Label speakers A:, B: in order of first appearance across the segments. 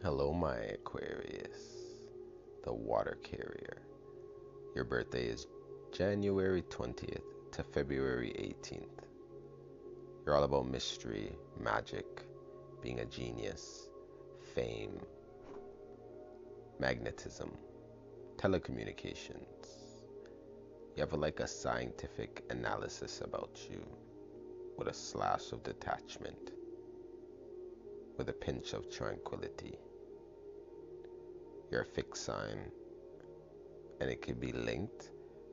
A: Hello, my Aquarius, the water carrier. Your birthday is January 20th to February 18th. You're all about mystery, magic, being a genius, fame, magnetism, telecommunications. You have like a scientific analysis about you with a slash of detachment, with a pinch of tranquility. You're a fixed sign, and it could be linked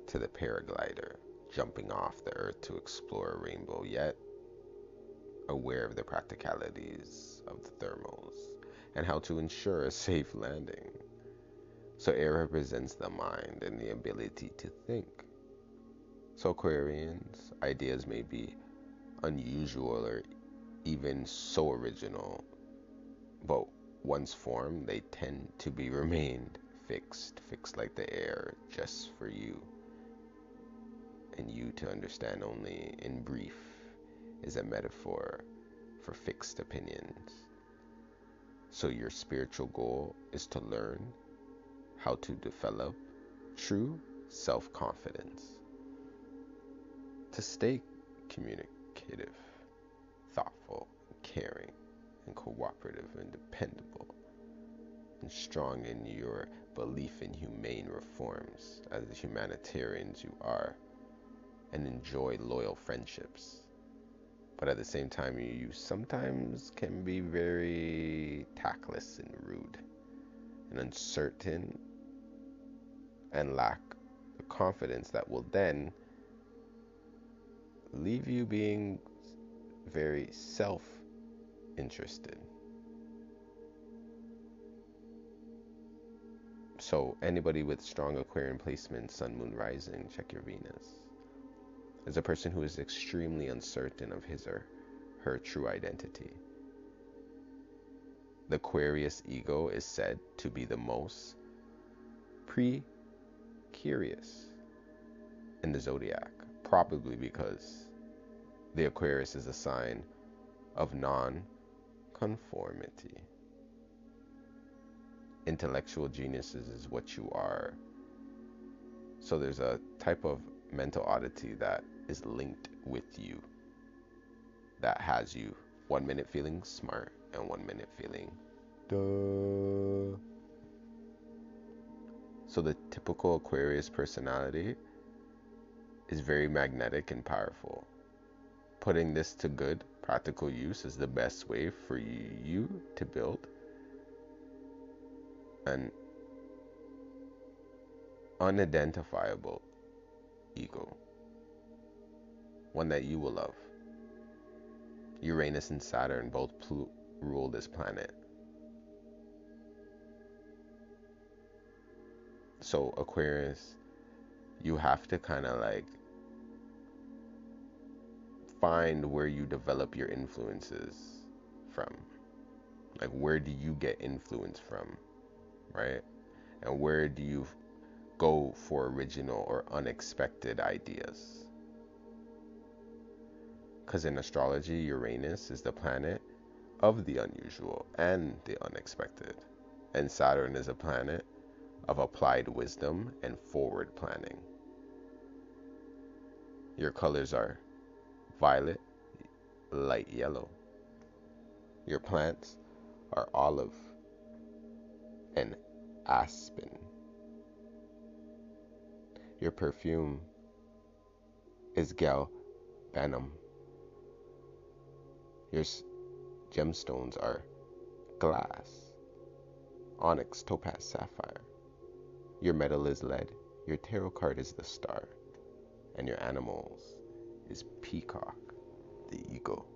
A: to the paraglider jumping off the earth to explore a rainbow, yet aware of the practicalities of the thermals and how to ensure a safe landing. So, air represents the mind and the ability to think. So, Aquarians, ideas may be unusual or even so original, but once formed, they tend to be remained fixed, fixed like the air, just for you. And you to understand only in brief is a metaphor for fixed opinions. So, your spiritual goal is to learn how to develop true self confidence, to stay communicative, thoughtful, caring, and cooperative and dependable, and strong in your belief in humane reforms as the humanitarians you are, and enjoy loyal friendships. But at the same time, you sometimes can be very tactless and rude and uncertain and lack the confidence that will then leave you being very self interested. So, anybody with strong Aquarian placement, Sun, Moon, Rising, check your Venus. Is a person who is extremely uncertain of his or her true identity. The Aquarius ego is said to be the most pre curious in the zodiac, probably because the Aquarius is a sign of non conformity. Intellectual geniuses is what you are. So there's a type of mental oddity that is linked with you that has you one minute feeling smart and one minute feeling duh. So the typical Aquarius personality is very magnetic and powerful. Putting this to good practical use is the best way for you to build an unidentifiable ego one that you will love. Uranus and Saturn both pl- rule this planet. So, Aquarius, you have to kind of like find where you develop your influences from. Like, where do you get influence from, right? And where do you go for original or unexpected ideas? Because in astrology, Uranus is the planet of the unusual and the unexpected, and Saturn is a planet of applied wisdom and forward planning. Your colors are violet, light yellow. Your plants are olive and aspen. Your perfume is galbanum. Your gemstones are glass, onyx, topaz, sapphire. Your metal is lead. Your tarot card is the star. And your animals is peacock, the eagle.